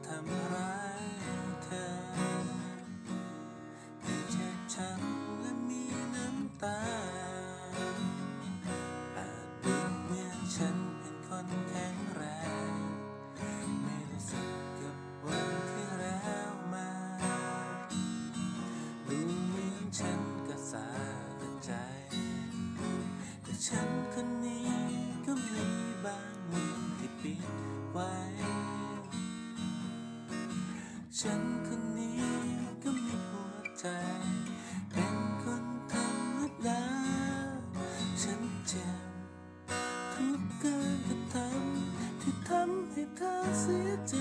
たまらん ฉันคนนี้ก็มีหัวใจ เป็นคนธรรมดา ฉันเจ็บทุกการกระทำที่ทำให้เธอเสียใจ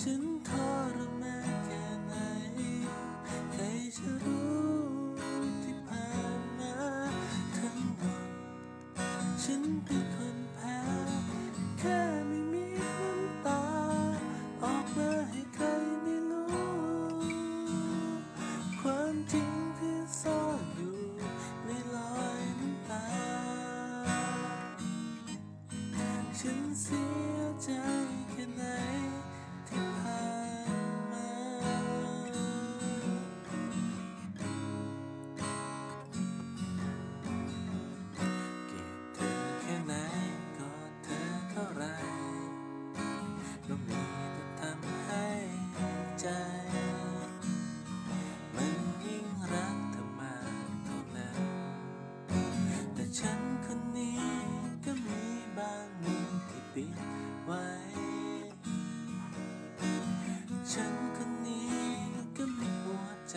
ฉันทรมานแค่ไหน ใครจะรู้ที่ผ่านมาทั้งหมดฉันเป็นคน มาให้ใครได้รู้ ความจริงที่ซ่อนอยู่ในรอยน้ำตา ฉันเสียใจ ปิดไว้ ฉันคนนี้ก็มีหัวใจ